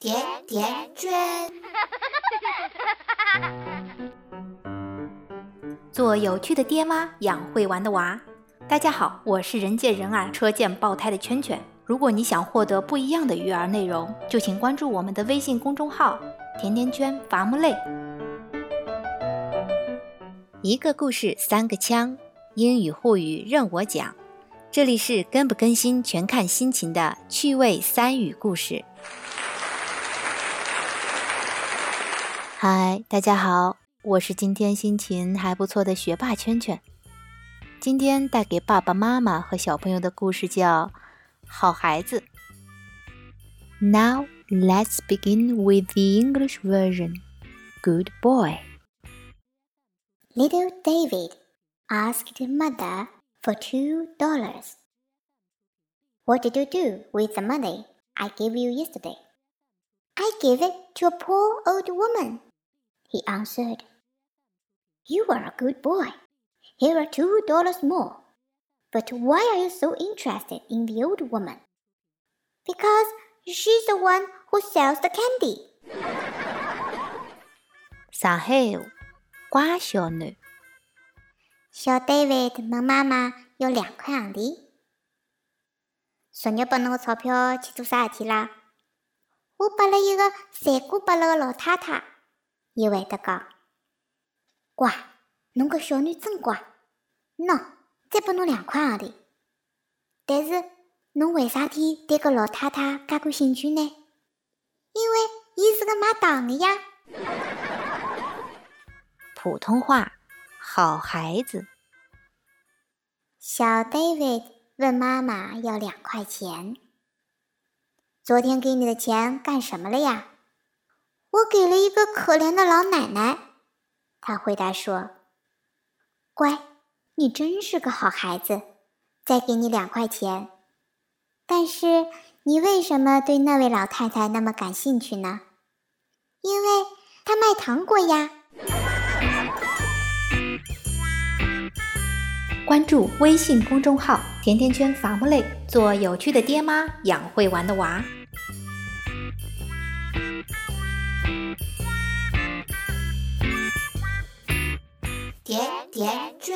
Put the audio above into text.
甜甜圈，做有趣的爹妈，养会玩的娃。大家好，我是人见人爱、车见爆胎的圈圈。如果你想获得不一样的育儿内容，就请关注我们的微信公众号“甜甜圈伐木累”。一个故事三个腔，英语沪语任我讲。这里是更不更新全看心情的趣味三语故事。嗨，大家好，我是今天心情还不错的学霸圈圈。今天带给爸爸妈妈和小朋友的故事叫《好孩子》。Now let's begin with the English version. Good boy. Little David asked mother for two dollars. What did you do with the money I gave you yesterday? I gave it to a poor old woman, he answered. You are a good boy. Here are two dollars more. But why are you so interested in the old woman? Because she's the one who sells the candy. 上海话，乖小囡。小 David 问妈妈要两块洋钿。昨日拨侬个钞票去做啥事体啦？我拨了一个残过八了个老太太。 伊会得讲，乖，侬个小囡真乖。喏，再拨侬两块洋钿。但是侬为啥体对搿老太太介感兴趣呢？因为伊是个卖糖的呀。普通话，好孩子。小 David 问妈妈要两块钱。昨天给你的钱干什么了呀？我给了一个可怜的老奶奶。他回答说：“乖，你真是个好孩子，再给你两块钱。但是你为什么对那位老太太那么感兴趣呢？因为她卖糖果呀。”关注微信公众号“甜甜圈伐木累”，做有趣的爹妈，养会玩的娃。甜甜圈。